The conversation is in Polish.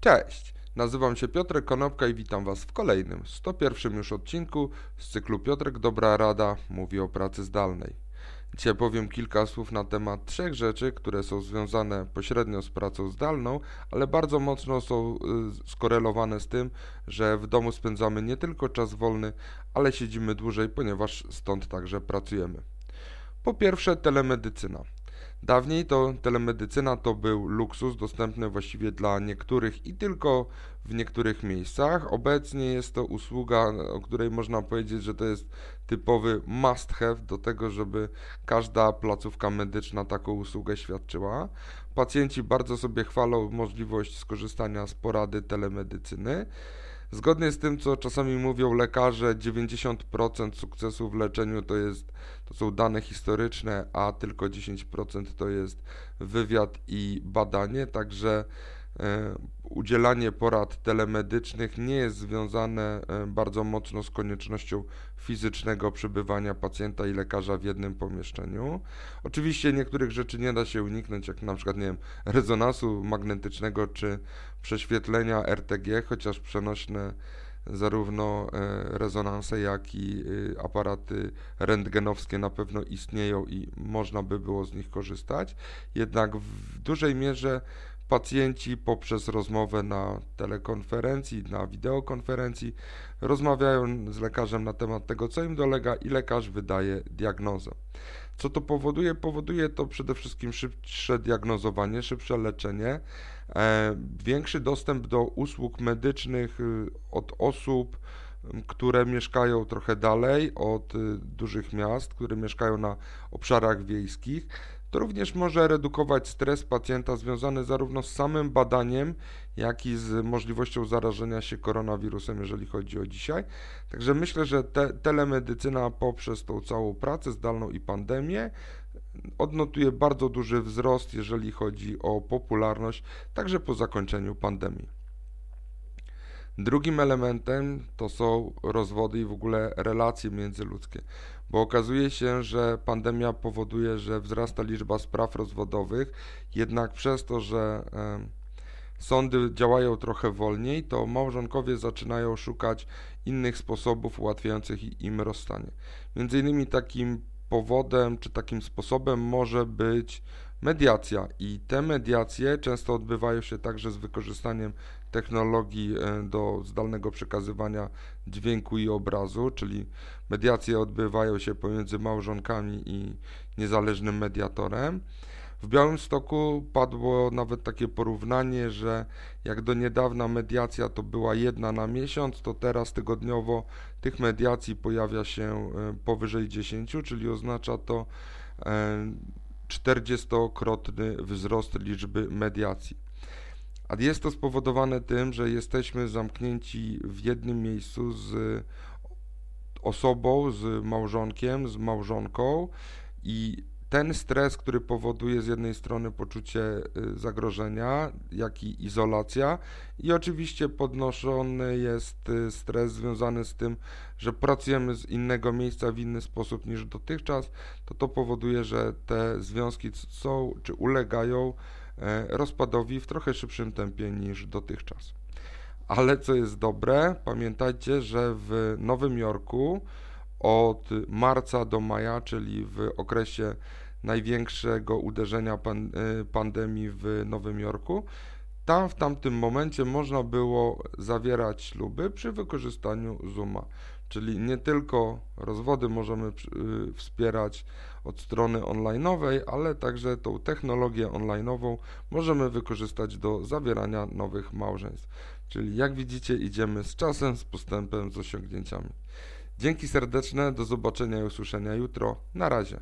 Cześć, nazywam się Piotrek Konopka i witam Was w kolejnym, 101 już odcinku z cyklu Piotrek Dobra Rada mówi o pracy zdalnej. Dzisiaj powiem kilka słów na temat trzech rzeczy, które są związane pośrednio z pracą zdalną, ale bardzo mocno są y, skorelowane z tym, że w domu spędzamy nie tylko czas wolny, ale siedzimy dłużej, ponieważ stąd także pracujemy. Po pierwsze, telemedycyna. Dawniej to telemedycyna to był luksus dostępny właściwie dla niektórych i tylko w niektórych miejscach. Obecnie jest to usługa, o której można powiedzieć, że to jest typowy must have do tego, żeby każda placówka medyczna taką usługę świadczyła. Pacjenci bardzo sobie chwalą możliwość skorzystania z porady telemedycyny. Zgodnie z tym, co czasami mówią lekarze, 90% sukcesu w leczeniu to, jest, to są dane historyczne, a tylko 10% to jest wywiad i badanie, także udzielanie porad telemedycznych nie jest związane e, bardzo mocno z koniecznością fizycznego przebywania pacjenta i lekarza w jednym pomieszczeniu. Oczywiście niektórych rzeczy nie da się uniknąć, jak na przykład nie wiem, rezonansu magnetycznego czy prześwietlenia RTG, chociaż przenośne zarówno e, rezonanse, jak i aparaty rentgenowskie na pewno istnieją i można by było z nich korzystać. Jednak w dużej mierze pacjenci poprzez rozmowę na telekonferencji, na wideokonferencji rozmawiają z lekarzem na temat tego, co im dolega i lekarz wydaje diagnozę. Co to powoduje? Powoduje to przede wszystkim szybsze diagnozowanie, szybsze leczenie, e, większy dostęp do usług medycznych y, od osób, które mieszkają trochę dalej od y, dużych miast, które mieszkają na obszarach wiejskich to również może redukować stres pacjenta związany zarówno z samym badaniem, jak i z możliwością zarażenia się koronawirusem, jeżeli chodzi o dzisiaj. Także myślę, że te, telemedycyna poprzez tą całą pracę zdalną i pandemię odnotuje bardzo duży wzrost, jeżeli chodzi o popularność, także po zakończeniu pandemii. Drugim elementem to są rozwody i w ogóle relacje międzyludzkie, bo okazuje się, że pandemia powoduje, że wzrasta liczba spraw rozwodowych, jednak przez to, że sądy działają trochę wolniej, to małżonkowie zaczynają szukać innych sposobów ułatwiających im rozstanie. Między innymi takim powodem czy takim sposobem może być mediacja i te mediacje często odbywają się także z wykorzystaniem technologii e, do zdalnego przekazywania dźwięku i obrazu, czyli mediacje odbywają się pomiędzy małżonkami i niezależnym mediatorem. W Białymstoku padło nawet takie porównanie, że jak do niedawna mediacja to była jedna na miesiąc, to teraz tygodniowo tych mediacji pojawia się e, powyżej 10, czyli oznacza to 40-krotny e, wzrost liczby mediacji. A jest to spowodowane tym, że jesteśmy zamknięci w jednym miejscu z osobą, z małżonkiem, z małżonką i ten stres, który powoduje z jednej strony poczucie y, zagrożenia, jak i izolacja, i oczywiście podnoszony jest y, stres związany z tym, że pracujemy z innego miejsca w inny sposób niż dotychczas, to to powoduje, że te związki są czy ulegają E, rozpadowi w trochę szybszym tempie niż dotychczas. Ale co jest dobre, pamiętajcie, że w Nowym Jorku od marca do maja, czyli w okresie największego uderzenia pan, e, pandemii w Nowym Jorku, tam w tamtym momencie można było zawierać śluby przy wykorzystaniu Zooma. Czyli nie tylko rozwody możemy y, wspierać od strony onlineowej, ale także tą technologię onlineową możemy wykorzystać do zawierania nowych małżeństw. Czyli jak widzicie idziemy z czasem, z postępem, z osiągnięciami. Dzięki serdeczne, do zobaczenia i usłyszenia jutro. Na razie.